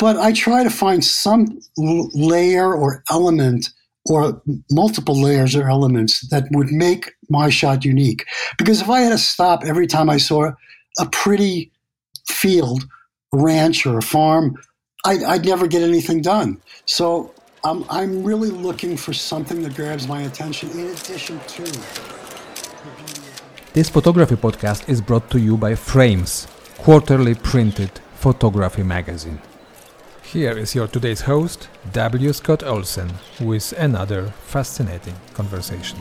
but I try to find some layer or element or multiple layers or elements that would make my shot unique. Because if I had to stop every time I saw a pretty field, ranch, or a farm, I'd, I'd never get anything done. So I'm, I'm really looking for something that grabs my attention in addition to. This photography podcast is brought to you by Frames, quarterly printed photography magazine. Here is your today's host, W. Scott Olsen, with another fascinating conversation.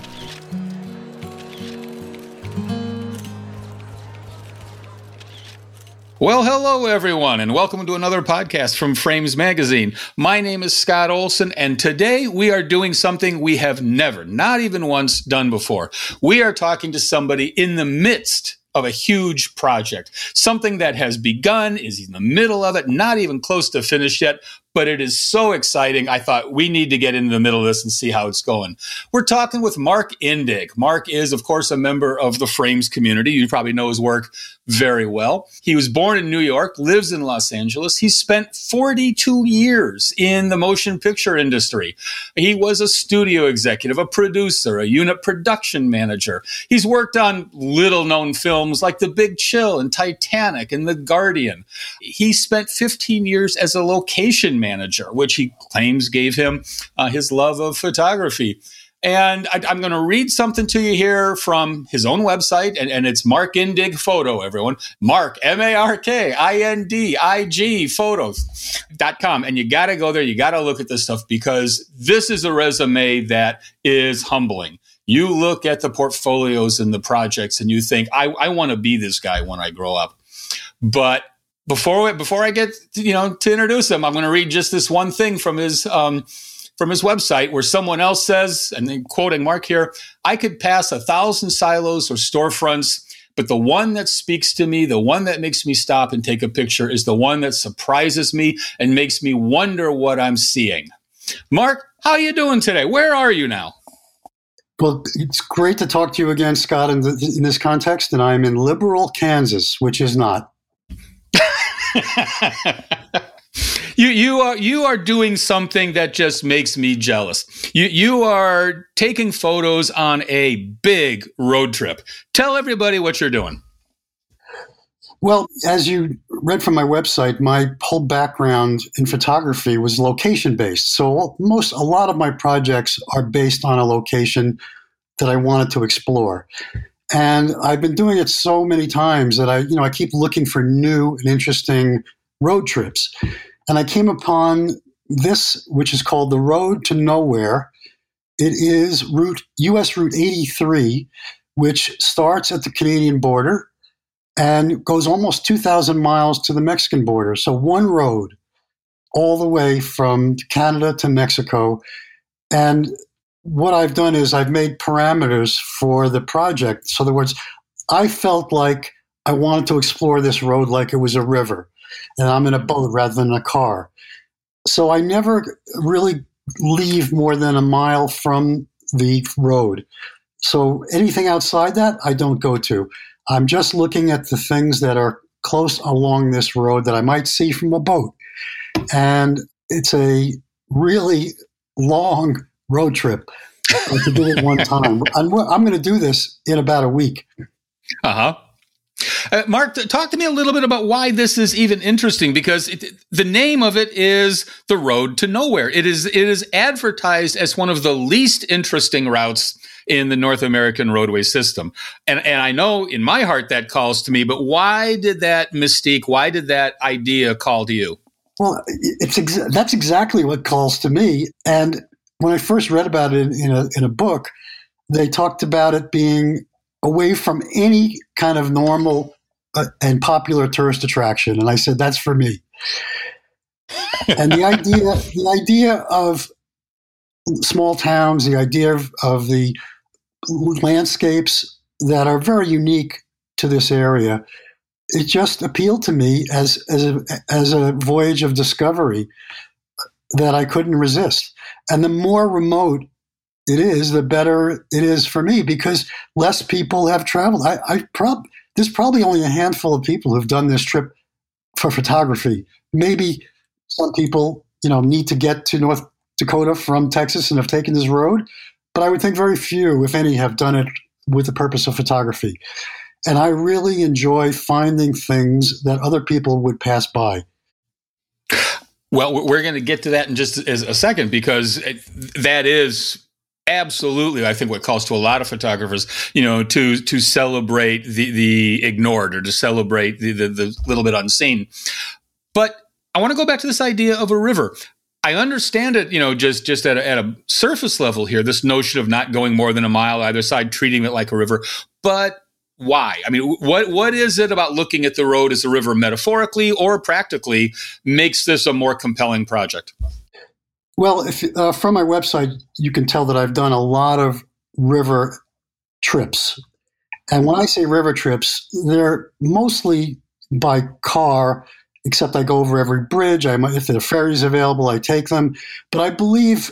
Well, hello, everyone, and welcome to another podcast from Frames Magazine. My name is Scott Olsen, and today we are doing something we have never, not even once, done before. We are talking to somebody in the midst of a huge project, something that has begun, is in the middle of it, not even close to finished yet, but it is so exciting. I thought we need to get into the middle of this and see how it's going. We're talking with Mark Indig. Mark is, of course, a member of the Frames community. You probably know his work very well. He was born in New York, lives in Los Angeles. He spent 42 years in the motion picture industry. He was a studio executive, a producer, a unit production manager. He's worked on little known films like The Big Chill and Titanic and The Guardian. He spent 15 years as a location manager, which he claims gave him uh, his love of photography. And I, am going to read something to you here from his own website, and, and it's Mark Indig Photo, everyone. Mark, M A R K I N D I G photos.com. And you got to go there. You got to look at this stuff because this is a resume that is humbling. You look at the portfolios and the projects and you think, I, I want to be this guy when I grow up. But before before I get to, you know to introduce him, I'm going to read just this one thing from his um, from his website where someone else says, and then quoting Mark here, I could pass a thousand silos or storefronts, but the one that speaks to me, the one that makes me stop and take a picture, is the one that surprises me and makes me wonder what I'm seeing. Mark, how are you doing today? Where are you now? Well, it's great to talk to you again, Scott, in, the, in this context. And I'm in Liberal, Kansas, which is not. you you are you are doing something that just makes me jealous. You you are taking photos on a big road trip. Tell everybody what you're doing. Well, as you read from my website, my whole background in photography was location based. So most a lot of my projects are based on a location that I wanted to explore. And I've been doing it so many times that I, you know, I keep looking for new and interesting road trips. And I came upon this, which is called the Road to Nowhere. It is route US Route 83, which starts at the Canadian border and goes almost 2,000 miles to the Mexican border. So one road all the way from Canada to Mexico. And what I've done is I've made parameters for the project. So, in other words, I felt like I wanted to explore this road like it was a river, and I'm in a boat rather than a car. So I never really leave more than a mile from the road. So anything outside that, I don't go to. I'm just looking at the things that are close along this road that I might see from a boat. And it's a really long road trip to do it one time. I'm, I'm going to do this in about a week. Uh-huh. Uh, Mark, talk to me a little bit about why this is even interesting because it, the name of it is the road to nowhere. It is it is advertised as one of the least interesting routes in the North American roadway system. And and I know in my heart that calls to me, but why did that mystique, why did that idea call to you? Well, it's that's exactly what calls to me. And when I first read about it in a, in a book, they talked about it being away from any kind of normal uh, and popular tourist attraction. And I said, that's for me. and the idea, the idea of small towns, the idea of, of the landscapes that are very unique to this area, it just appealed to me as, as, a, as a voyage of discovery that I couldn't resist. And the more remote it is, the better it is for me because less people have traveled. I, I prob there's probably only a handful of people who've done this trip for photography. Maybe some people, you know, need to get to North Dakota from Texas and have taken this road, but I would think very few, if any, have done it with the purpose of photography. And I really enjoy finding things that other people would pass by. Well, we're going to get to that in just a second because that is absolutely i think what calls to a lot of photographers you know to to celebrate the the ignored or to celebrate the the, the little bit unseen but i want to go back to this idea of a river I understand it, you know, just just at a, at a surface level here. This notion of not going more than a mile either side, treating it like a river. But why? I mean, what what is it about looking at the road as a river metaphorically or practically makes this a more compelling project? Well, if, uh, from my website, you can tell that I've done a lot of river trips, and when I say river trips, they're mostly by car. Except I go over every bridge. I if there are ferries available, I take them. But I believe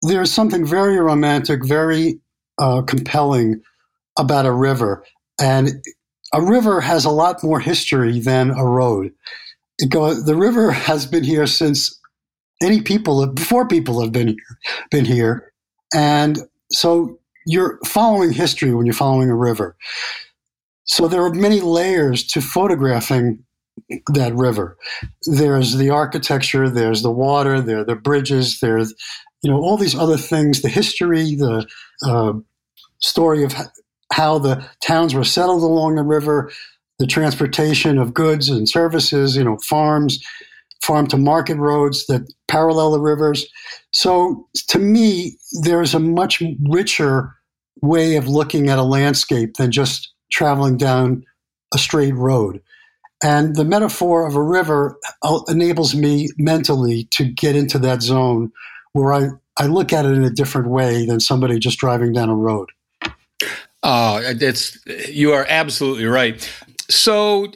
there's something very romantic, very uh, compelling about a river. And a river has a lot more history than a road. Go, the river has been here since any people before people have been been here, and so you're following history when you're following a river. So there are many layers to photographing that river. There's the architecture, there's the water, there are the bridges, there's you know all these other things, the history, the uh, story of how the towns were settled along the river, the transportation of goods and services, you know, farms, farm to market roads that parallel the rivers. So to me, there's a much richer way of looking at a landscape than just traveling down a straight road. And the metaphor of a river uh, enables me mentally to get into that zone where I, I look at it in a different way than somebody just driving down a road. Oh, it's you are absolutely right. So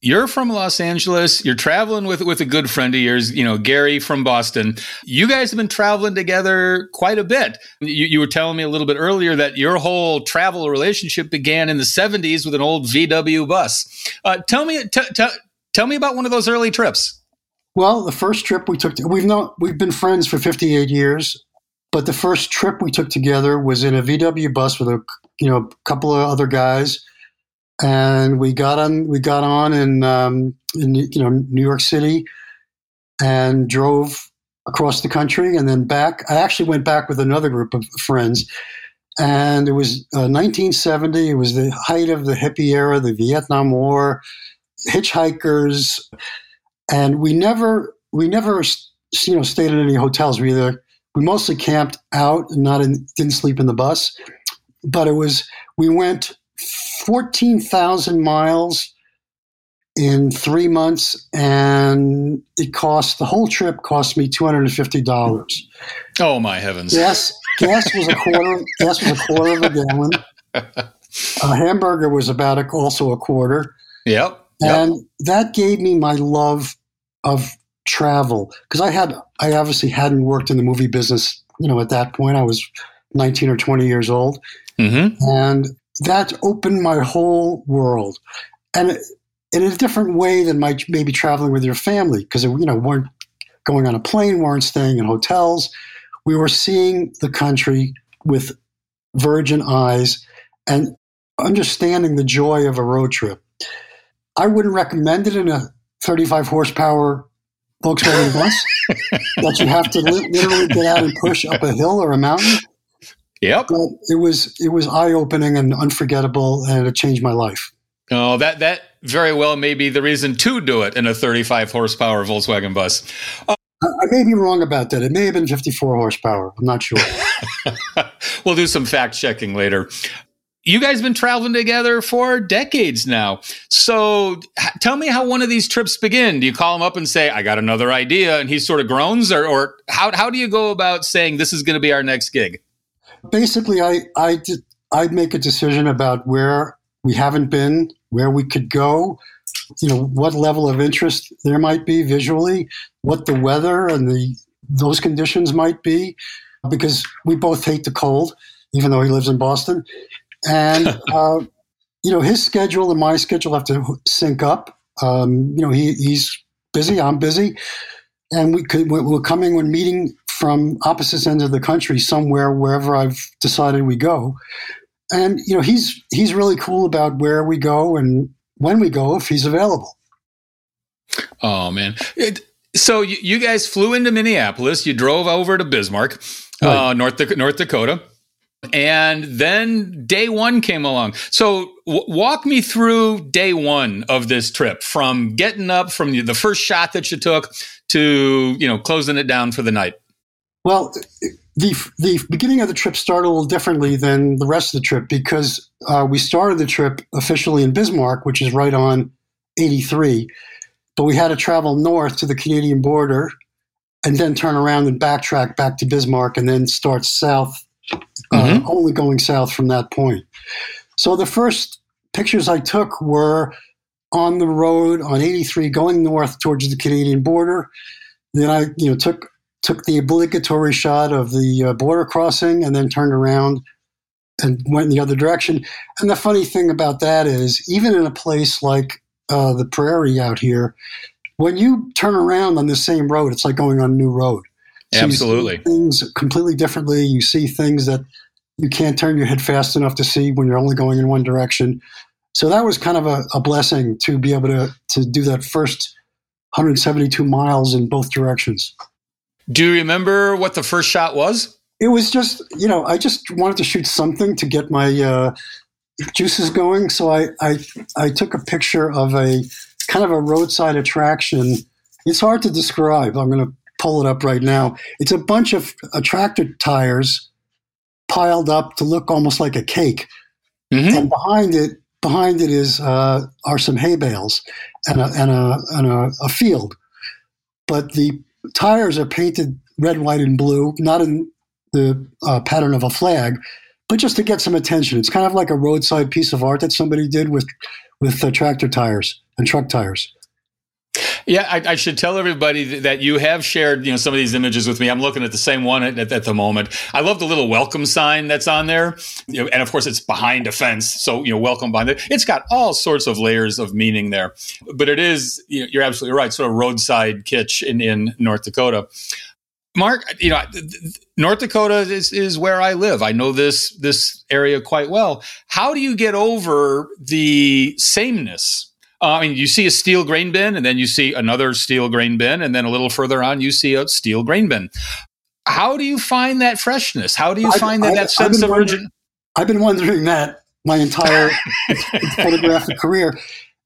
you're from Los Angeles. You're traveling with with a good friend of yours, you know, Gary from Boston. You guys have been traveling together quite a bit. You, you were telling me a little bit earlier that your whole travel relationship began in the '70s with an old VW bus. Uh, tell me, t- t- tell me about one of those early trips. Well, the first trip we took, to, we've known we've been friends for 58 years, but the first trip we took together was in a VW bus with a you know a couple of other guys, and we got on we got on in um, in you know New York City, and drove across the country and then back. I actually went back with another group of friends, and it was uh, 1970. It was the height of the hippie era, the Vietnam War, hitchhikers, and we never we never you know stayed in any hotels. We either we mostly camped out and not in, didn't sleep in the bus but it was we went 14,000 miles in three months, and it cost the whole trip cost me two hundred and fifty dollars. Oh my heavens! Gas gas was a quarter. gas was a quarter of a gallon. A hamburger was about a, also a quarter. Yep. yep. And that gave me my love of travel because I had I obviously hadn't worked in the movie business. You know, at that point I was 19 or 20 years old. Mm-hmm. And that opened my whole world. And in a different way than my, maybe traveling with your family, because, you know, weren't going on a plane, weren't staying in hotels. We were seeing the country with virgin eyes and understanding the joy of a road trip. I wouldn't recommend it in a 35 horsepower Volkswagen bus that you have to li- literally get out and push up a hill or a mountain. Yep. But it was it was eye opening and unforgettable, and it changed my life. Oh, that that very well may be the reason to do it in a 35 horsepower Volkswagen bus. Uh, I may be wrong about that. It may have been 54 horsepower. I'm not sure. we'll do some fact checking later. You guys have been traveling together for decades now. So tell me how one of these trips begin. Do you call him up and say, I got another idea? And he sort of groans? Or, or how, how do you go about saying this is going to be our next gig? Basically, I I did I'd make a decision about where we haven't been, where we could go, you know, what level of interest there might be visually, what the weather and the those conditions might be, because we both hate the cold, even though he lives in Boston, and uh, you know his schedule and my schedule have to sync up. Um, you know, he, he's busy, I'm busy, and we could we're coming we're meeting from opposite ends of the country somewhere wherever I've decided we go. And you know, he's he's really cool about where we go and when we go if he's available. Oh man. It, so you, you, guys flew into Minneapolis, you drove over to Bismarck, right. uh, North North Dakota. And then day one came along. So w- walk me through day one of this trip from getting up from the first shot that you took to, you know, closing it down for the night. Well, the the beginning of the trip started a little differently than the rest of the trip because uh, we started the trip officially in Bismarck, which is right on 83, but we had to travel north to the Canadian border and then turn around and backtrack back to Bismarck and then start south, uh, mm-hmm. only going south from that point. So the first pictures I took were on the road on 83 going north towards the Canadian border. Then I, you know, took took the obligatory shot of the uh, border crossing and then turned around and went in the other direction. And the funny thing about that is, even in a place like uh, the prairie out here, when you turn around on the same road, it's like going on a new road. So Absolutely. things completely differently. You see things that you can't turn your head fast enough to see when you're only going in one direction. So that was kind of a, a blessing to be able to, to do that first 172 miles in both directions. Do you remember what the first shot was? It was just, you know, I just wanted to shoot something to get my uh, juices going. So I, I, I took a picture of a kind of a roadside attraction. It's hard to describe. I'm going to pull it up right now. It's a bunch of tractor tires piled up to look almost like a cake, mm-hmm. and behind it, behind it is uh, are some hay bales and a and a and a, a field. But the tires are painted red, white, and blue, not in the uh, pattern of a flag, but just to get some attention. It's kind of like a roadside piece of art that somebody did with with uh, tractor tires and truck tires. Yeah, I, I, should tell everybody that you have shared, you know, some of these images with me. I'm looking at the same one at, at, at, the moment. I love the little welcome sign that's on there, you know, and of course it's behind a fence, so you know, welcome behind it. It's got all sorts of layers of meaning there, but it is, you know, you're absolutely right, sort of roadside kitsch in in North Dakota. Mark, you know, North Dakota is, is where I live. I know this this area quite well. How do you get over the sameness Uh, I mean, you see a steel grain bin, and then you see another steel grain bin, and then a little further on, you see a steel grain bin. How do you find that freshness? How do you find that, that sense of urgency? I've been wondering that my entire photographic career.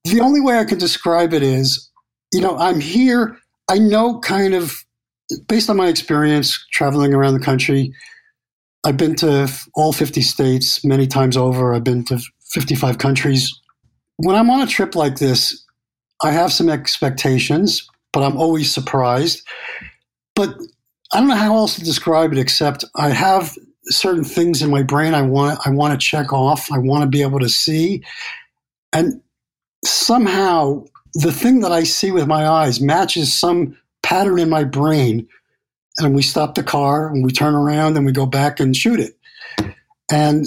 The only way I can describe it is, you know, I'm here. I know kind of, based on my experience traveling around the country, I've been to all 50 states many times over. I've been to 55 countries when I'm on a trip like this, I have some expectations, but I'm always surprised. But I don't know how else to describe it except I have certain things in my brain I want I want to check off. I want to be able to see. And somehow the thing that I see with my eyes matches some pattern in my brain. And we stop the car and we turn around and we go back and shoot it. And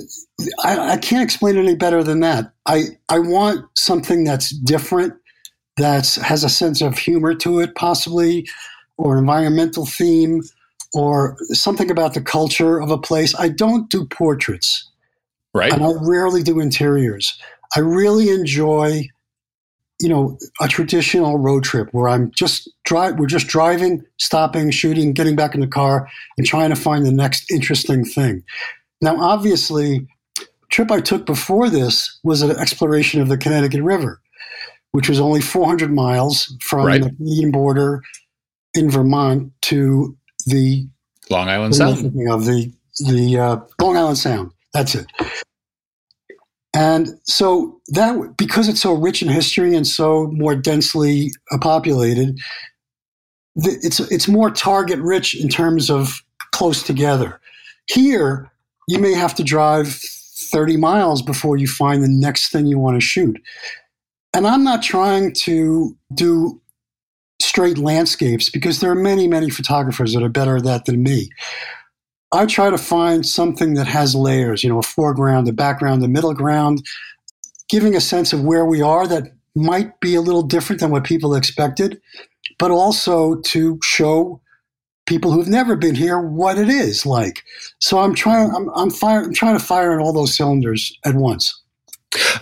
I, I, can't explain it any better than that. I, I want something that's different, that has a sense of humor to it, possibly, or environmental theme, or something about the culture of a place. I don't do portraits. Right. And I rarely do interiors. I really enjoy, you know, a traditional road trip where I'm just drive. We're just driving, stopping, shooting, getting back in the car, and trying to find the next interesting thing. Now, obviously, trip I took before this was an exploration of the Connecticut River, which was only 400 miles from right. the Canadian border in Vermont to the Long Island Sound. Of the the uh, Long Island Sound. That's it. And so that because it's so rich in history and so more densely populated, it's it's more target rich in terms of close together. Here, you may have to drive 30 miles before you find the next thing you want to shoot. And I'm not trying to do straight landscapes because there are many, many photographers that are better at that than me. I try to find something that has layers, you know, a foreground, a background, a middle ground, giving a sense of where we are that might be a little different than what people expected, but also to show people who've never been here what it is like. So I'm trying. I'm I'm, fire, I'm trying to fire on all those cylinders at once.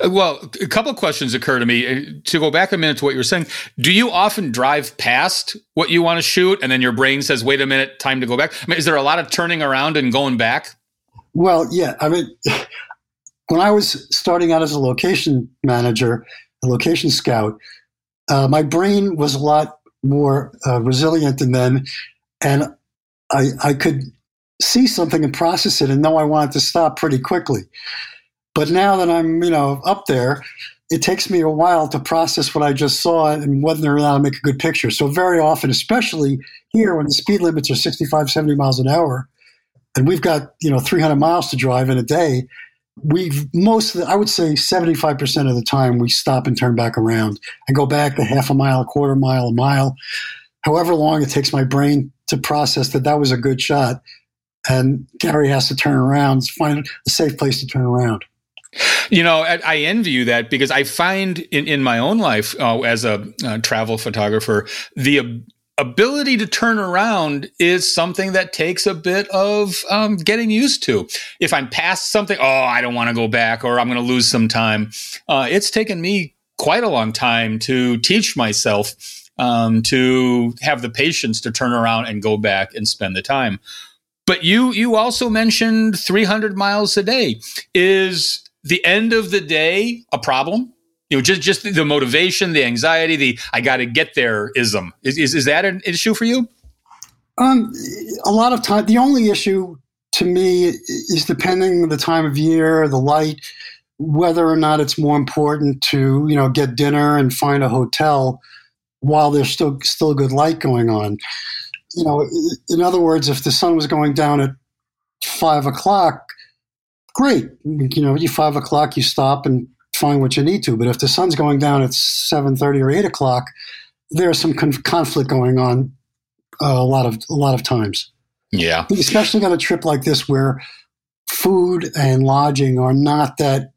Uh, well, a couple of questions occur to me. Uh, to go back a minute to what you were saying, do you often drive past what you want to shoot, and then your brain says, "Wait a minute, time to go back"? I mean, is there a lot of turning around and going back? Well, yeah. I mean, when I was starting out as a location manager, a location scout, uh, my brain was a lot more uh, resilient than then, and I I could see something and process it and know I wanted to stop pretty quickly. But now that I'm, you know, up there, it takes me a while to process what I just saw and whether or not I make a good picture. So very often, especially here when the speed limits are 65, 70 miles an hour, and we've got, you know, 300 miles to drive in a day, we've most, the, I would say 75% of the time we stop and turn back around and go back a half a mile, a quarter mile, a mile, however long it takes my brain to process that that was a good shot. And Gary has to turn around, find a safe place to turn around. You know, I, I, envy you that because I find in, in my own life uh, as a uh, travel photographer, the ab- ability to turn around is something that takes a bit of um, getting used to. If I'm past something, oh, I don't want to go back or I'm going to lose some time. Uh, it's taken me quite a long time to teach myself um, to have the patience to turn around and go back and spend the time. But you you also mentioned 300 miles a day. Is the end of the day a problem? You know, just just the motivation, the anxiety, the I got to get there ism. Is, is is that an issue for you? Um, a lot of time. The only issue to me is depending the time of year, the light, whether or not it's more important to you know get dinner and find a hotel while there's still still good light going on. You know, in other words, if the sun was going down at five o'clock, great. You know, you five o'clock, you stop and find what you need to. But if the sun's going down at seven thirty or eight o'clock, there's some con- conflict going on uh, a lot of a lot of times. Yeah, especially on a trip like this where food and lodging are not that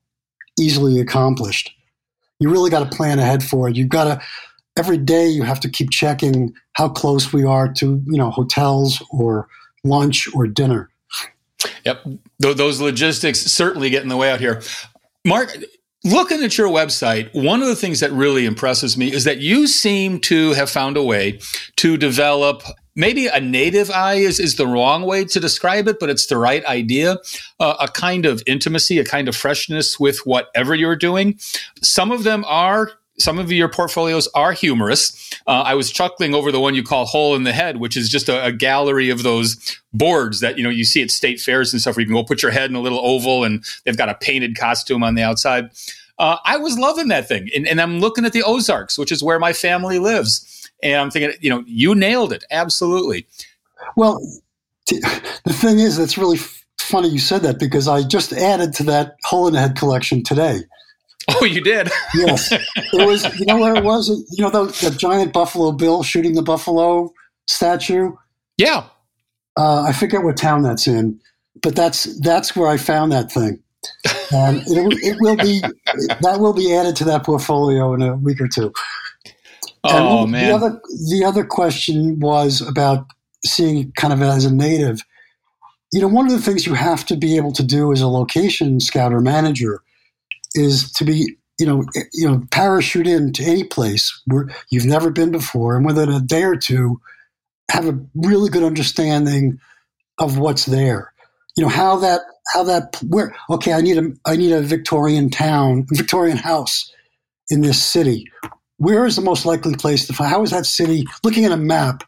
easily accomplished. You really got to plan ahead for it. You've got to every day you have to keep checking how close we are to you know hotels or lunch or dinner Yep. Th- those logistics certainly get in the way out here. Mark, looking at your website, one of the things that really impresses me is that you seem to have found a way to develop maybe a native eye is, is the wrong way to describe it, but it's the right idea. Uh, a kind of intimacy, a kind of freshness with whatever you're doing. Some of them are some of your portfolios are humorous. Uh, I was chuckling over the one you call "Hole in the Head," which is just a, a, gallery of those boards that you know you see at state fairs and stuff, where you can go put your head in a little oval, and they've got a painted costume on the outside. Uh, I was loving that thing, and, and I'm looking at the Ozarks, which is where my family lives, and I'm thinking, you know, you nailed it, absolutely. Well, t- the thing is, it's really funny you said that because I just added to that Hole in the Head collection today. Oh, you did? yes. It was, you know where it was? You know, the, the giant Buffalo Bill shooting the buffalo statue? Yeah. Uh, I forget what town that's in, but that's that's where I found that thing. And it, it will be that will be added to that portfolio in a week or two. Oh and man! The other the other question was about seeing kind of as a native. You know, one of the things you have to be able to do as a location scout or manager is to be you know eh, you know parachute into any place where you've never been before, and within a day or two, have a really good understanding of what's there. You know how that how that where okay I need a I need a Victorian town Victorian house in this city. Where is the most likely place to find? How is that city? Looking at a map,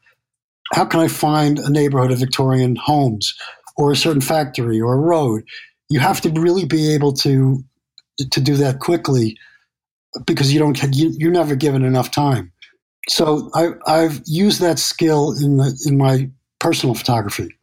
how can I find a neighborhood of Victorian homes or a certain factory or a road? You have to really be able to to do that quickly because you don't you, you're never given enough time. So I, I've used that skill in the, in my personal photography.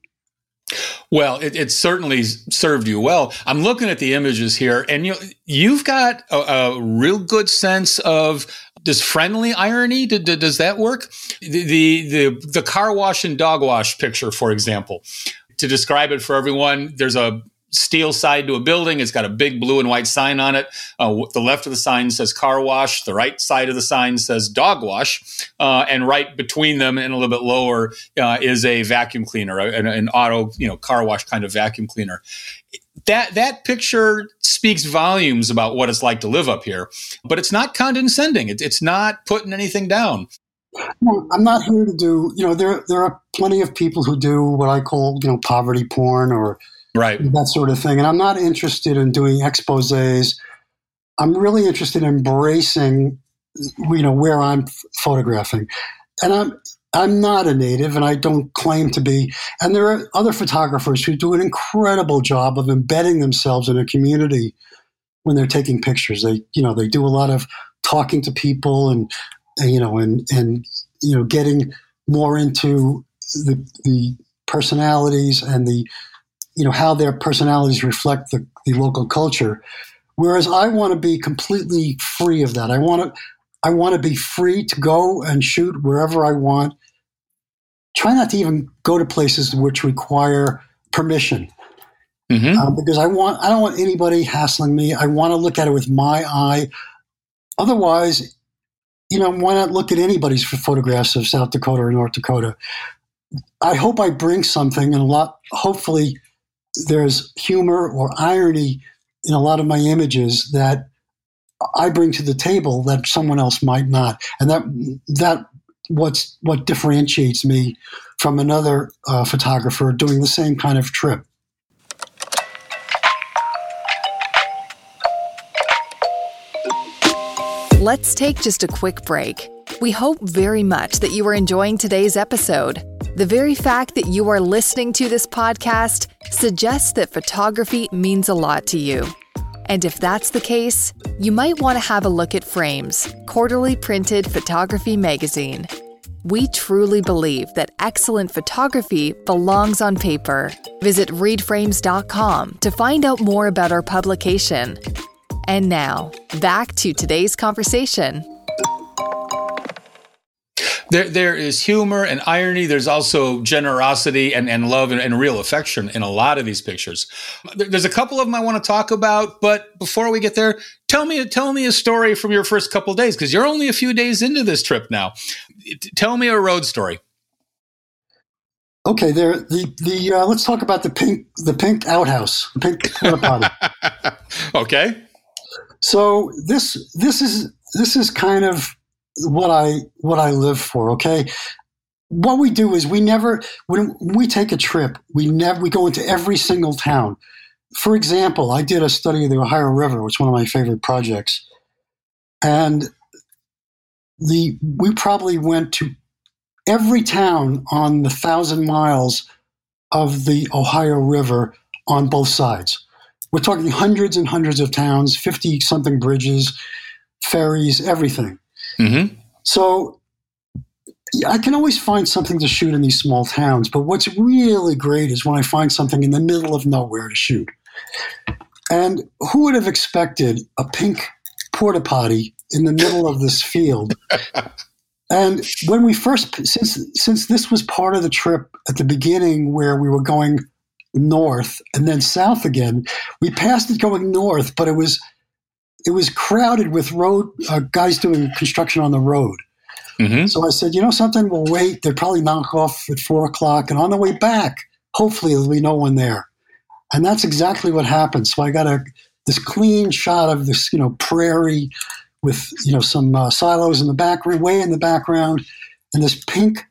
Well, it, it, certainly served you well. I'm looking at the images here, and you you've got a, a real good sense of does friendly irony does that work? The, the the the car wash and dog wash picture, for example, to describe it for everyone, there's a steel side to a building. It's got a big blue and white sign on it. Uh, the left of the sign says car wash. The right side of the sign says dog wash. Uh, and right between them and a little bit lower uh, is a vacuum cleaner, an, an auto, you know, car wash kind of vacuum cleaner that that picture speaks volumes about what it's like to live up here but it's not condescending it, it's not putting anything down no, I'm not here to do. You know, there there are plenty of people who do what I call you know poverty porn or right that sort of thing, and I'm not interested in doing exposés. I'm really interested in embracing, you know, where I'm photographing, and I'm I'm not a native, and I don't claim to be. And there are other photographers who do an incredible job of embedding themselves in a community when they're taking pictures. They, you know, they do a lot of talking to people and you know, and and you know, getting more into the the personalities and the you know how their personalities reflect the, the local culture. Whereas I want to be completely free of that. I want to I want to be free to go and shoot wherever I want. Try not to even go to places which require permission. Mm-hmm. Uh, because I want I don't want anybody hassling me. I want to look at it with my eye. Otherwise, you know, why not look at anybody's photographs of South Dakota or North Dakota? I hope I bring something, and a lot. Hopefully, there's humor or irony in a lot of my images that I bring to the table that someone else might not, and that that what's what differentiates me from another uh, photographer doing the same kind of trip. Let's take just a quick break. We hope very much that you are enjoying today's episode. The very fact that you are listening to this podcast suggests that photography means a lot to you. And if that's the case, you might want to have a look at Frames, quarterly printed photography magazine. We truly believe that excellent photography belongs on paper. Visit readframes.com to find out more about our publication. And now, back to today's conversation. There, there is humor and irony. There's also generosity and, and love and, and real affection in a lot of these pictures. There's a couple of them I want to talk about, but before we get there, tell me, tell me a story from your first couple days because you're only a few days into this trip now. Tell me a road story. Okay, there. The the uh, let's talk about the pink the pink outhouse, the pink porta potty. okay. So this this is this is kind of what I what I live for. Okay, what we do is we never when we take a trip, we never we go into every single town. For example, I did a study of the Ohio River, which is one of my favorite projects, and the we probably went to every town on the thousand miles of the Ohio River on both sides. We're talking hundreds and hundreds of towns, 50 something bridges, ferries, everything. Mm-hmm. So I can always find something to shoot in these small towns, but what's really great is when I find something in the middle of nowhere to shoot. And who would have expected a pink porta potty in the middle of this field? and when we first, since since this was part of the trip at the beginning, where we were going north and then south again. We passed it going north, but it was it was crowded with road uh, guys doing construction on the road. Mm-hmm. So I said, you know something, we'll wait. They'll probably knock off at four o'clock, and on the way back, hopefully there'll be no one there. And that's exactly what happened. So I got a this clean shot of this, you know, prairie with you know some uh, silos in the background, way in the background, and this pink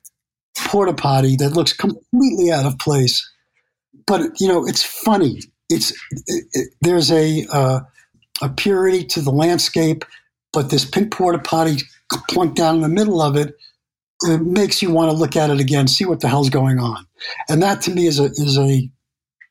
porta potty that looks completely out of place but you know, it's funny. It's it, it, there's a uh, a purity to the landscape, but this pink porta potty plunked down in the middle of it, it makes you want to look at it again, see what the hell's going on, and that to me is a is a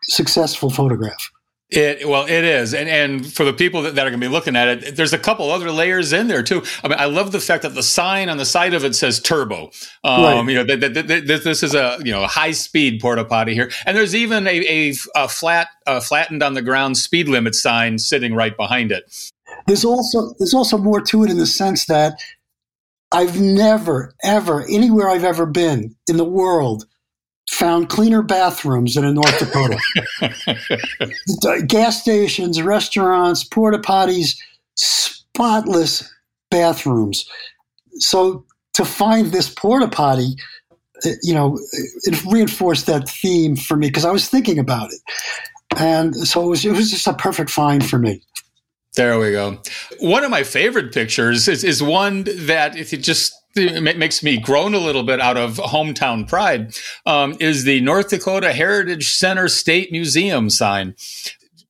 successful photograph. It well, it is, and and for the people that, that are going to be looking at it, there's a couple other layers in there too. I mean, I love the fact that the sign on the side of it says turbo. Um, right. You know, that, that, that, this is a you know high speed porta potty here, and there's even a, a, a flat uh, flattened on the ground speed limit sign sitting right behind it. There's also there's also more to it in the sense that I've never ever anywhere I've ever been in the world found cleaner bathrooms than in North Dakota. Gas stations, restaurants, porta potties, spotless bathrooms. So to find this porta potty, uh, you know, it reinforced that theme for me because I was thinking about it. And so it was, it was just a perfect find for me. There we go. One of my favorite pictures is, is one that if you just it makes me groan a little bit out of hometown pride um, is the North Dakota Heritage Center State Museum sign.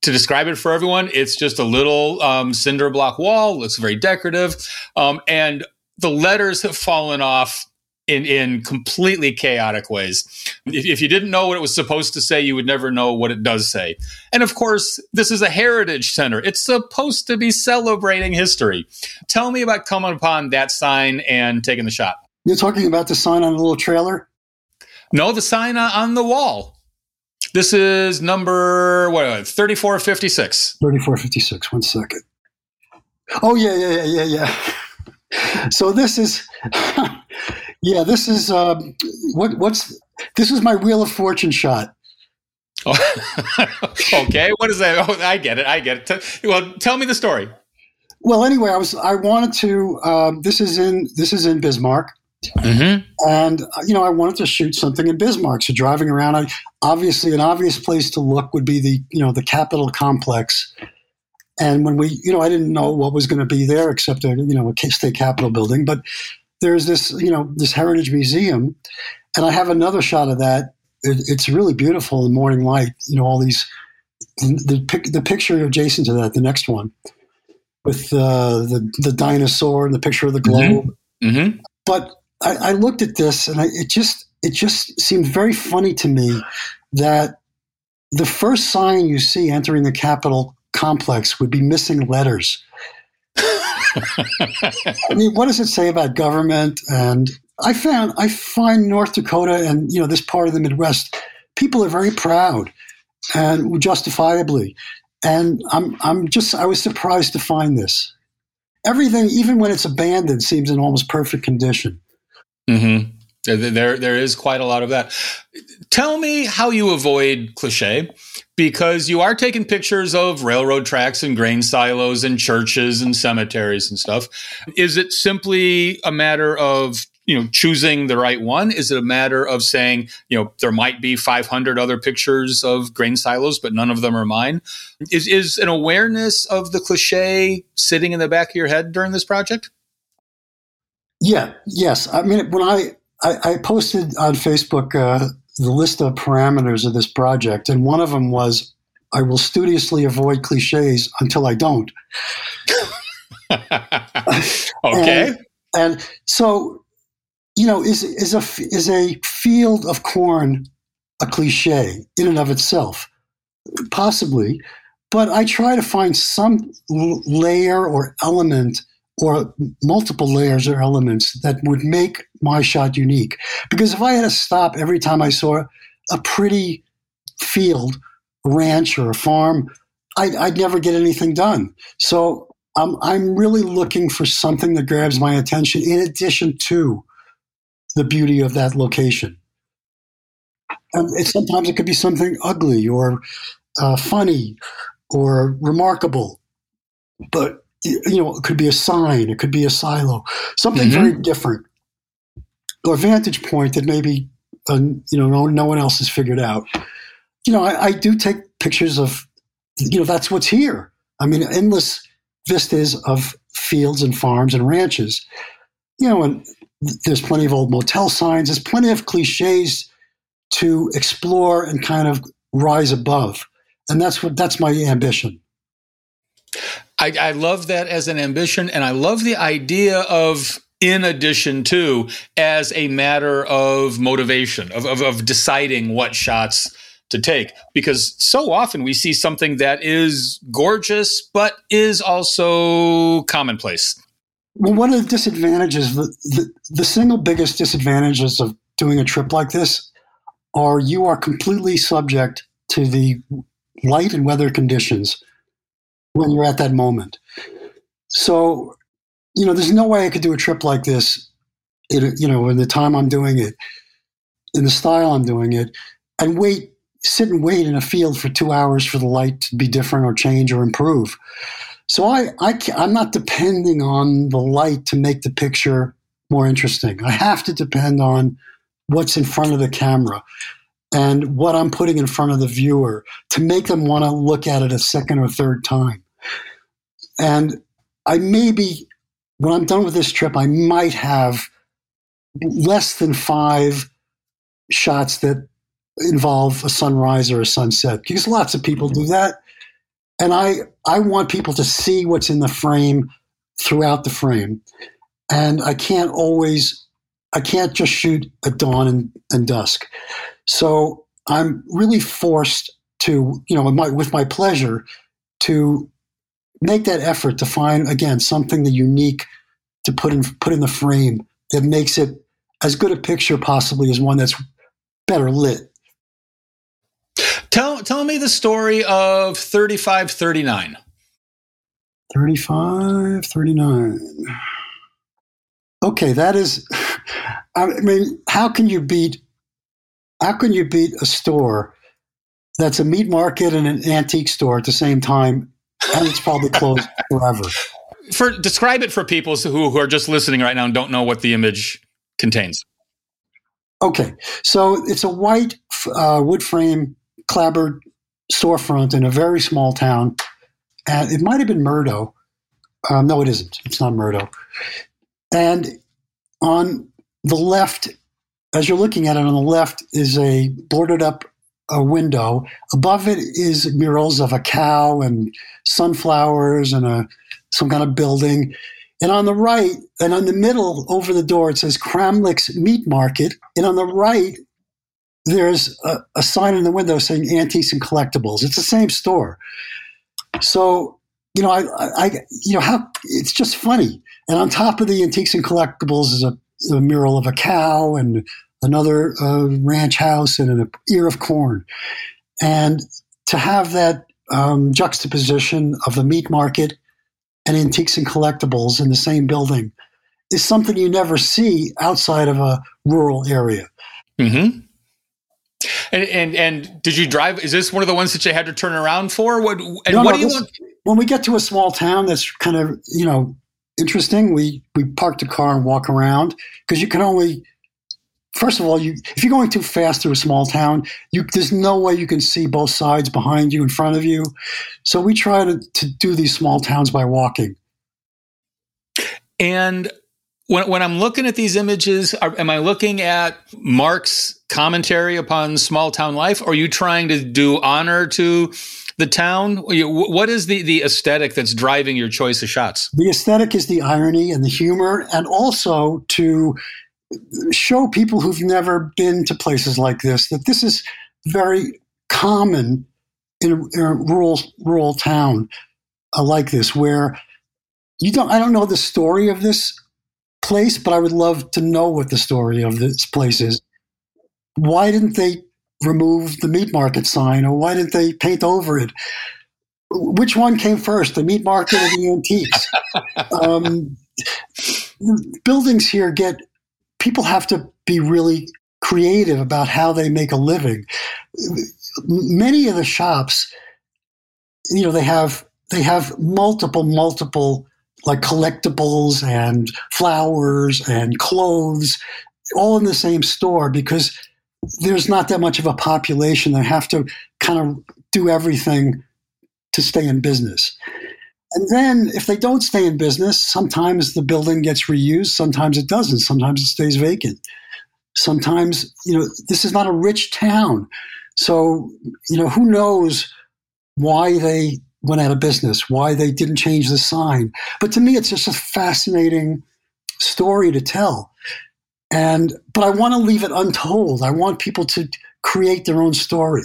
To describe it for everyone, it's just a little um, cinder block wall. Looks very decorative, um, and the letters have fallen off in in completely chaotic ways. If, if, you didn't know what it was supposed to say, you would never know what it does say. And of course, this is a heritage center. It's supposed to be celebrating history. Tell me about coming upon that sign and taking the shot. You're talking about the sign on the little trailer? No, the sign on the wall. This is number what 3456. 3456. One second. Oh yeah, yeah, yeah, yeah, yeah. So this is Yeah, this is uh, what what's this is my Wheel of Fortune shot. okay, what is that? Oh, I get it. I get it. Well, tell me the story. Well, anyway, I was I wanted to. Um, this is in this is in Bismarck, mm-hmm. and uh, you know I wanted to shoot something in Bismarck. So driving around, I obviously an obvious place to look would be the you know the Capitol complex. And when we, you know, I didn't know what was going to be there except a you know a state capitol building, but there's this, you know, this heritage museum, and I have another shot of that. It, it's really beautiful in morning light. You know, all these the the picture adjacent to that, the next one, with uh, the the dinosaur and the picture of the globe. Mm-hmm. Mm-hmm. But I, I, looked at this, and I, it just it just seemed very funny to me that the first sign you see entering the Capitol complex would be missing letters. I mean, what does it say about government? And I found I find North Dakota and you know this part of the Midwest, people are very proud and justifiably. And I'm I'm just I was surprised to find this. Everything, even when it's abandoned, seems in almost perfect condition. Mm-hmm. There, there is quite a lot of that. Tell me how you avoid cliche because you are taking pictures of railroad tracks and grain silos and churches and cemeteries and stuff. Is it simply a matter of you know choosing the right one? Is it a matter of saying you know there might be 500 other pictures of grain silos but none of them are mine? Is is an awareness of the cliche sitting in the back of your head during this project? Yeah yes. I mean when i i, I posted on facebook uh, the list of parameters of this project, and one of them was I will studiously avoid cliches until I don't. okay. And, and, so, you know, is is a is a field of corn a cliche in and of itself? Possibly, but I try to find some layer or element or multiple layers or elements that would make my shot unique. Because if I had to stop every time I saw a pretty field, ranch, or a farm, I'd, I'd never get anything done. So I'm, I'm really looking for something that grabs my attention in addition to the beauty of that location. And it, sometimes it could be something ugly or uh, funny or remarkable. But you know, it could be a sign, it could be a silo, something mm-hmm. very different, or vantage point that maybe uh, you know no, no one else has figured out. You know, I, I do take pictures of, you know, that's what's here. I mean, endless vistas of fields and farms and ranches. You know, and there's plenty of old motel signs. There's plenty of cliches to explore and kind of rise above, and that's what that's my ambition. I, I love that as an ambition, and I love the idea of in addition to as a matter of motivation of, of, of, deciding what shots to take. Because so often we see something that is gorgeous but is also commonplace. Well one of the disadvantages the, the, the single biggest disadvantages of doing a trip like this are you are completely subject to the light and weather conditions when you're at that moment. So, you know, there's no way I could do a trip like this, it, you know, in the time I'm doing it, in the style I'm doing it, and wait, sit and wait in a field for two hours for the light to be different or change or improve. So I, I I'm not depending on the light to make the picture more interesting. I have to depend on what's in front of the camera and what I'm putting in front of the viewer to make them want to look at it a second or third time. And I maybe, when I'm done with this trip, I might have less than five shots that involve a sunrise or a sunset because lots of people do mm-hmm. that. And I, I want people to see what's in the frame throughout the frame. And I can't always, I can't just shoot at dawn and, and dusk. So I'm really forced to, you know, my, with my pleasure, to make that effort to find again something that unique to put in put in the frame that makes it as good a picture possibly as one that's better lit. Tell tell me the story of 3539. 35 39. Okay, that is I mean, how can you beat how can you beat a store that's a meat market and an antique store at the same time and it's probably closed forever. For describe it for people who, who are just listening right now and don't know what the image contains. Okay, so it's a white uh, wood frame clapboard storefront in a very small town. And it might have been Murdo. Um, no, it isn't. It's not Murdo. And on the left, as you're looking at it, on the left is a boarded up a window. Above it is murals of a cow and sunflowers and a some kind of building. And on the right, and on the middle over the door, it says Kramlich's Meat Market. And on the right, there's a, a sign in the window saying Antiques and Collectibles. It's the same store. So, you know, I, I, you know, how it's just funny. And on top of the Antiques and Collectibles is a, a mural of a cow and another uh, ranch house and an ear of corn. And to have that um, juxtaposition of the meat market and antiques and collectibles in the same building is something you never see outside of a rural area. Mm-hmm. And, and, and did you drive? Is this one of the ones that you had to turn around for? What and no, what no, do you this, want? When we get to a small town that's kind of you know interesting, we we park the car and walk around because you can only first of all, you if you're going too fast through a small town, you, there's no way you can see both sides behind you, in front of you. So we try to, to do these small towns by walking. And when, when I'm looking at these images, are, am I looking at Mark's commentary upon small town life? Or are you trying to do honor to the town? What is the, the aesthetic that's driving your choice of shots? The aesthetic is the irony and the humor, and also to show people who've never been to places like this that this is very common in a, in a rural rural town uh, like this, where you don't. I don't know the story of this place, but I would love to know what the story of this place is. Why didn't they remove the meat market sign, or why didn't they paint over it? Which one came first, the meat market or the antiques? um, buildings here get people have to be really creative about how they make a living. Many of the shops, you know, they have they have multiple multiple like collectibles and flowers and clothes all in the same store because there's not that much of a population that have to kind of do everything to stay in business. And then if they don't stay in business, sometimes the building gets reused, sometimes it doesn't, sometimes it stays vacant. Sometimes, you know, this is not a rich town. So, you know, who knows why they went out of business, why they didn't change the sign. But to me, it's just a fascinating story to tell. And, but I want to leave it untold. I want people to create their own story.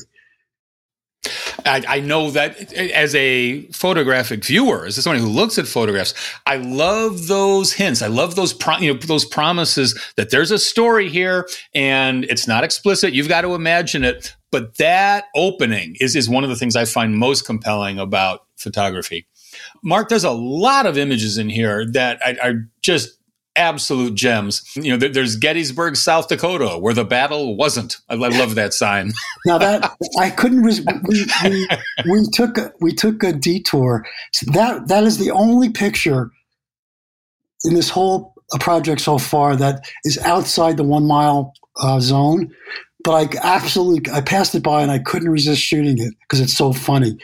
I, I, know that as a photographic viewer, as someone who looks at photographs, I love those hints. I love those pro, you know those promises that there's a story here and it's not explicit. You've got to imagine it. But that opening is is one of the things I find most compelling about photography. Mark, there's a lot of images in here that I are just absolute gems. You know, there's Gettysburg, South Dakota, where the battle wasn't. I, love that sign. now that I couldn't, res- we, we, we took we took a detour. So that that is the only picture in this whole project so far that is outside the one mile uh, zone. But I absolutely I passed it by and I couldn't resist shooting it because it's so funny.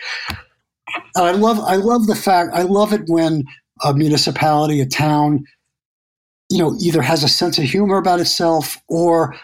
And I love I love the fact I love it when a municipality, a town, you know, either has a sense of humor about itself or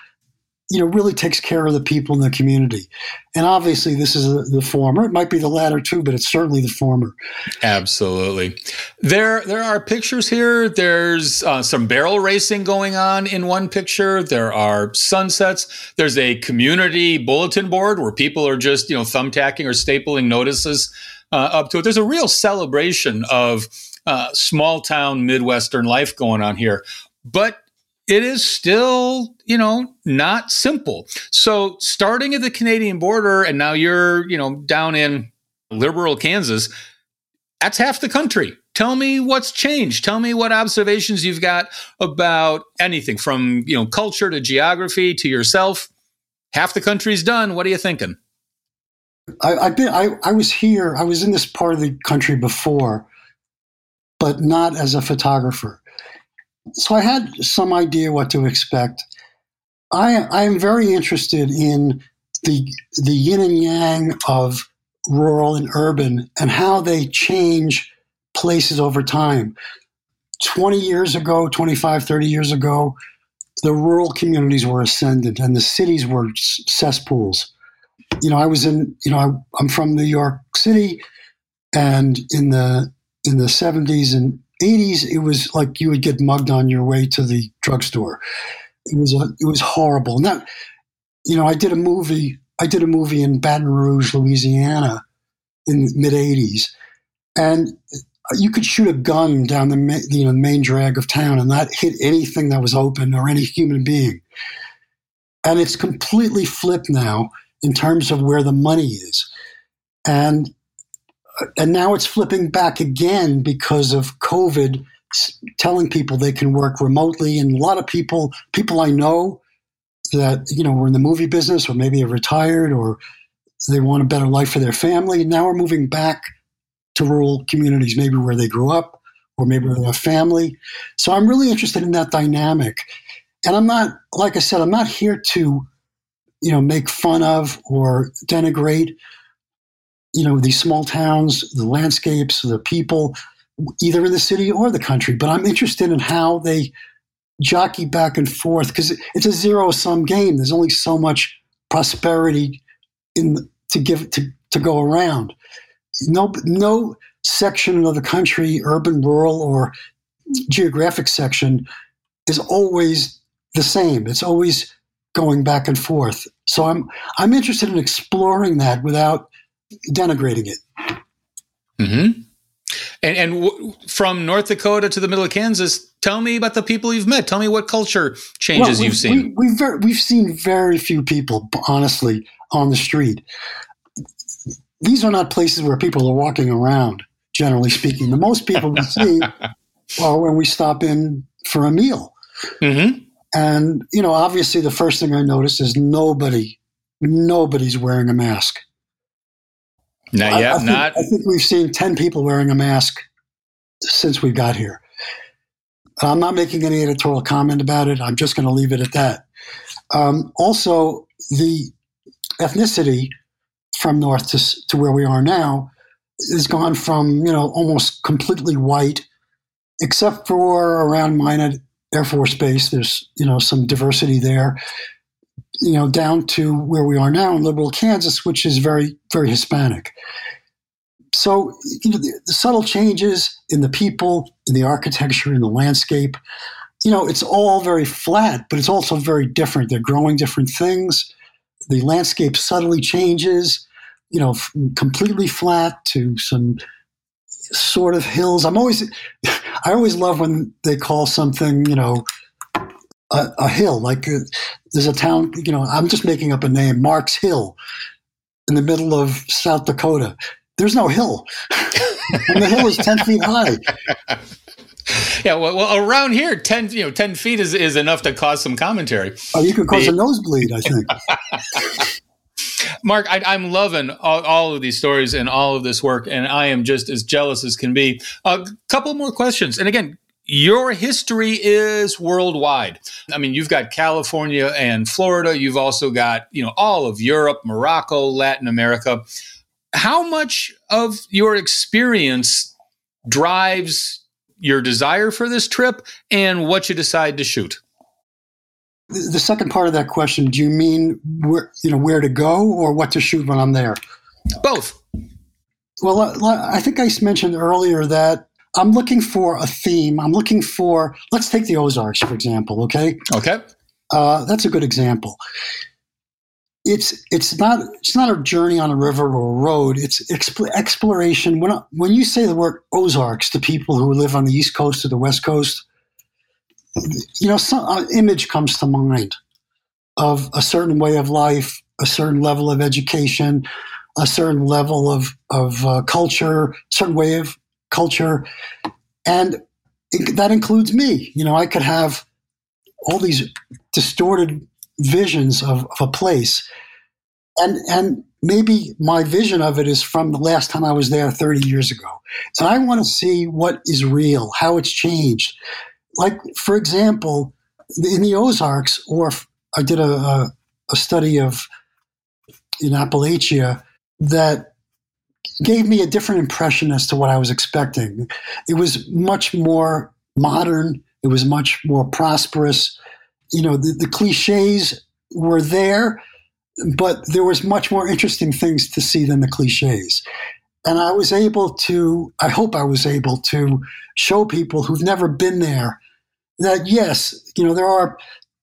you know really takes care of the people in the community. And obviously this is the former. It might be the latter too but it's certainly the former. Absolutely. There there are pictures here. There's uh, some barrel racing going on in one picture. There are sunsets. There's a community bulletin board where people are just you know thumbtacking or stapling notices uh, up to it. There's a real celebration of uh, small town Midwestern life going on here. But it is still, you know, not simple. So starting at the Canadian border, and now you're, you know, down in Liberal Kansas, that's half the country. Tell me what's changed. Tell me what observations you've got about anything from, you know, culture to geography to yourself. Half the country's done. What are you thinking? I, have been. I, I was here. I was in this part of the country before, but not as a photographer. So I had some idea what to expect. I, I am very interested in the, the yin and yang of rural and urban and how they change places over time. 20 years ago, 25, 30 years ago, the rural communities were ascendant and the cities were cesspools. You know, I was in, you know, I, I'm from New York City, and in the in the 70s and 80s, it was like you would get mugged on your way to the drugstore. It was a, it was horrible. Not, you know, I did a movie. I did a movie in Baton Rouge, Louisiana, in the mid 80s, and you could shoot a gun down the you know main drag of town and not hit anything that was open or any human being. And it's completely flipped now in terms of where the money is. And and now it's flipping back again because of COVID, telling people they can work remotely. And a lot of people, people I know that, you know, were in the movie business or maybe have retired or they want a better life for their family. And Now we're moving back to rural communities, maybe where they grew up or maybe they have family. So I'm really interested in that dynamic. And I'm not, like I said, I'm not here to, you know, make fun of or denigrate you know, these small towns, the landscapes, the people, either in the city or the country. But I'm interested in how they jockey back and forth because it's a zero sum game. There's only so much prosperity in to give to, to go around. No, no section of the country, urban, rural, or geographic section, is always the same. It's always going back and forth. So I'm I'm interested in exploring that without denigrating it. Mm-hmm. And, and w- from North Dakota to the middle of Kansas, tell me about the people you've met. Tell me what culture changes well, you've seen. We, have very, we've seen very few people, honestly, on the street. These are not places where people are walking around. Generally speaking, the most people we see are when we stop in for a meal. Mm-hmm. And you know, obviously, the first thing I notice is nobody, nobody's wearing a mask. Not yet. I, I think, not. I think we've seen ten people wearing a mask since we got here. I'm not making any editorial comment about it. I'm just going to leave it at that. Um, also, the ethnicity from north to, to where we are now has gone from you know almost completely white, except for around Minot Air Force Base. There's you know some diversity there, you know, down to where we are now in Liberal Kansas, which is very, very Hispanic. So, you know, the, the subtle changes in the people, in the architecture, in the landscape, you know, it's all very flat, but it's also very different. They're growing different things. The landscape subtly changes, you know, completely flat to some sort of hills. I'm always, I always love when they call something, you know, a, a hill. Like uh, there's a town, you know, I'm just making up a name, Marks Hill, in the middle of South Dakota. There's no hill, and the hill is ten feet high. Yeah, well, well, around here, ten you know ten feet is, is enough to cause some commentary. Oh, you could cause the, a nosebleed, I think. Mark, I, am loving all, all, of these stories and all of this work, and I am just as jealous as can be. A couple more questions, and again, your history is worldwide. I mean, you've got California and Florida. You've also got, you know, all of Europe, Morocco, Latin America. How much of your experience drives your desire for this trip and what you decide to shoot? The second part of that question, do you mean where, you know, where to go or what to shoot when I'm there? Both. Well, uh, I think I mentioned earlier that I'm looking for a theme. I'm looking for, let's take the Ozarks, for example, okay? Okay. Uh, that's a good example. It's it's not it's not a journey on a river or a road. It's exp- exploration. When when you say the word Ozarks to people who live on the East Coast or the West Coast, you know, some uh, image comes to mind of a certain way of life, a certain level of education, a certain level of of uh, culture, certain way of culture, and it, that includes me. You know, I could have all these distorted visions of, of a place, and and maybe my vision of it is from the last time I was there 30 years ago, and I want to see what is real, how it's changed. Like for example, in the Ozarks, or I did a, a, a study of in Appalachia that gave me a different impression as to what I was expecting. It was much more modern. It was much more prosperous. You know, the, the cliches were there, but there was much more interesting things to see than the cliches. And I was able to, I hope I was able to show people who've never been there that yes, you know, there are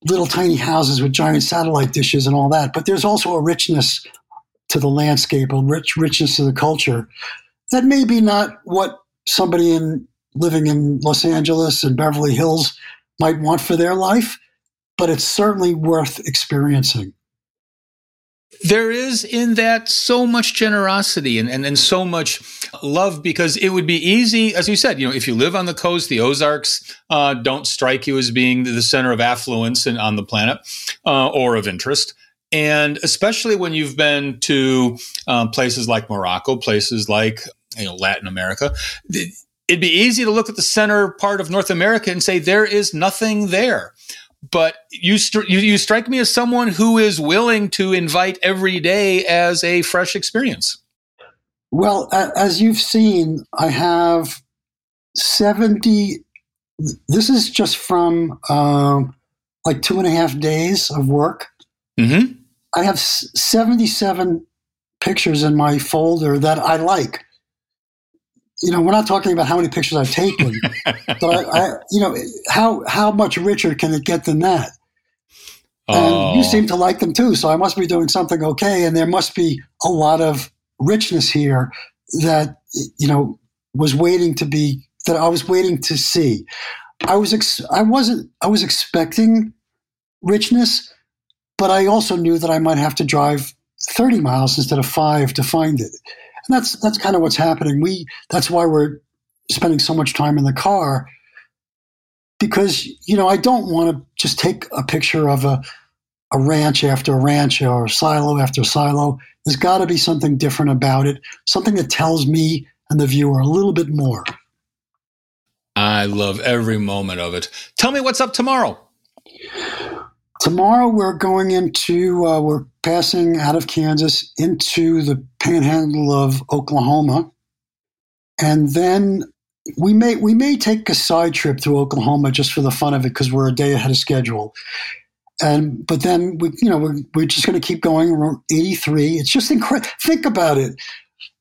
little tiny houses with giant satellite dishes and all that, but there's also a richness to the landscape, a rich richness to the culture that maybe not what somebody in living in Los Angeles and Beverly Hills might want for their life, but it's certainly worth experiencing. There is in that so much generosity and, and, and so much love because it would be easy, as you said, you know, if you live on the coast, the Ozarks uh, don't strike you as being the center of affluence in, on the planet uh, or of interest. And especially when you've been to um, places like Morocco, places like you know Latin America, it'd be easy to look at the center part of North America and say there is nothing there. But you, you, you strike me as someone who is willing to invite every day as a fresh experience. Well, as you've seen, I have seventy. This is just from uh, like two and a half days of work. Mm-hmm. I have 77 pictures in my folder that I like. You know, we're not talking about how many pictures I've taken, but I, I, you know, how how much richer can it get than that? And oh. you seem to like them too, so I must be doing something okay. And there must be a lot of richness here that you know was waiting to be that I was waiting to see. I was ex- I wasn't I was expecting richness, but I also knew that I might have to drive 30 miles instead of five to find it. And that's that's kind of what's happening. We that's why we're spending so much time in the car because you know I don't want to just take a picture of a a ranch after a ranch or silo after silo. There's got to be something different about it, something that tells me and the viewer a little bit more. I love every moment of it. Tell me what's up tomorrow. Tomorrow we're going into, uh, we're passing out of Kansas into the panhandle of Oklahoma. And then we may we may take a side trip to Oklahoma just for the fun of it because we're a day ahead of schedule. And but then we you know we're, we're just going to keep going. We're 83. It's just incredible. Think about it.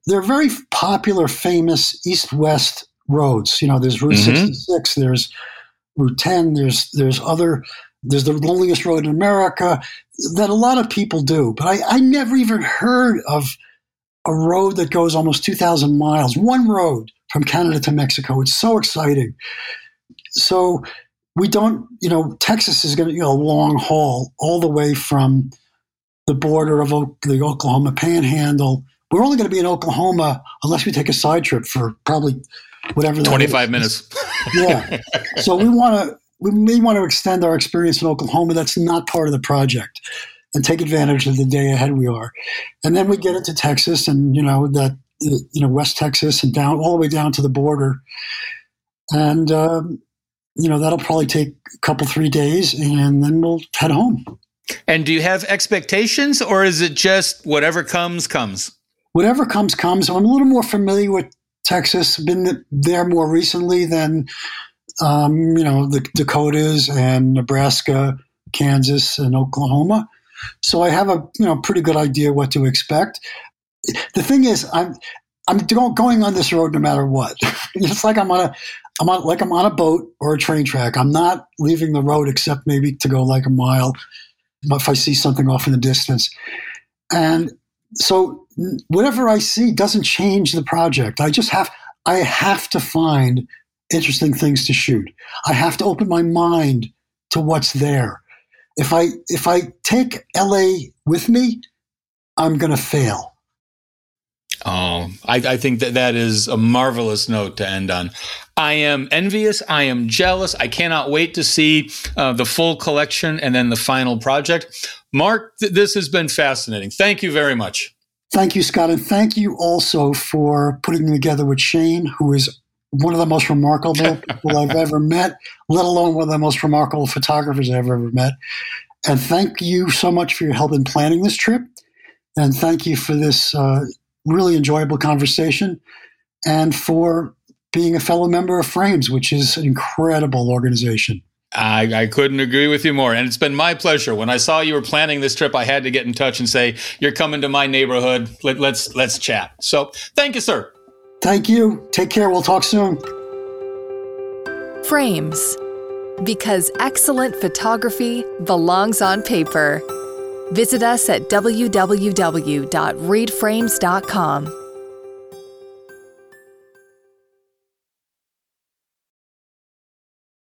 They're very popular, famous east-west roads. You know, there's Route mm-hmm. 66. There's Route 10. There's there's other there's the loneliest road in America that a lot of people do, but I, I never even heard of a road that goes almost 2,000 miles, one road from Canada to Mexico. It's so exciting. So we don't, you know, Texas is going to, you know, a long haul all the way from the border of o- the Oklahoma panhandle. We're only going to be in Oklahoma unless we take a side trip for probably whatever. that 25 is. minutes. yeah. So we want to we may want to extend our experience in Oklahoma. That's not part of the project, and take advantage of the day ahead we are. And then we get into Texas, and you know that you know West Texas and down all the way down to the border, and um, you know that'll probably take a couple three days, and then we'll head home. And do you have expectations, or is it just whatever comes, comes? Whatever comes, comes. I'm a little more familiar with Texas. Been there more recently than um, you know the Dakotas and Nebraska, Kansas, and Oklahoma. So I have a you know pretty good idea what to expect. The thing is, I'm I'm going on this road no matter what. it's like I'm on a I'm on like I'm on a boat or a train track. I'm not leaving the road except maybe to go like a mile if I see something off in the distance. And so whatever I see doesn't change the project. I just have I have to find interesting things to shoot. I have to open my mind to what's there. If I if I take LA with me, I'm going to fail. Oh, I, I, think that that is a marvelous note to end on. I am envious. I am jealous. I cannot wait to see uh, the full collection and then the final project. Mark, th- this has been fascinating. Thank you very much. Thank you, Scott. And thank you also for putting together with Shane, who is one of the most remarkable people I've ever met, let alone one of the most remarkable photographers I've ever met. And thank you so much for your help in planning this trip. And thank you for this uh, really enjoyable conversation and for being a fellow member of Frames, which is an incredible organization. I, I, couldn't agree with you more. And it's been my pleasure. When I saw you were planning this trip, I had to get in touch and say, You're coming to my neighborhood. Let, let's let's chat. So thank you, sir. Thank you. Take care. We'll talk soon. Frames. Because excellent photography belongs on paper. Visit us at www.readframes.com.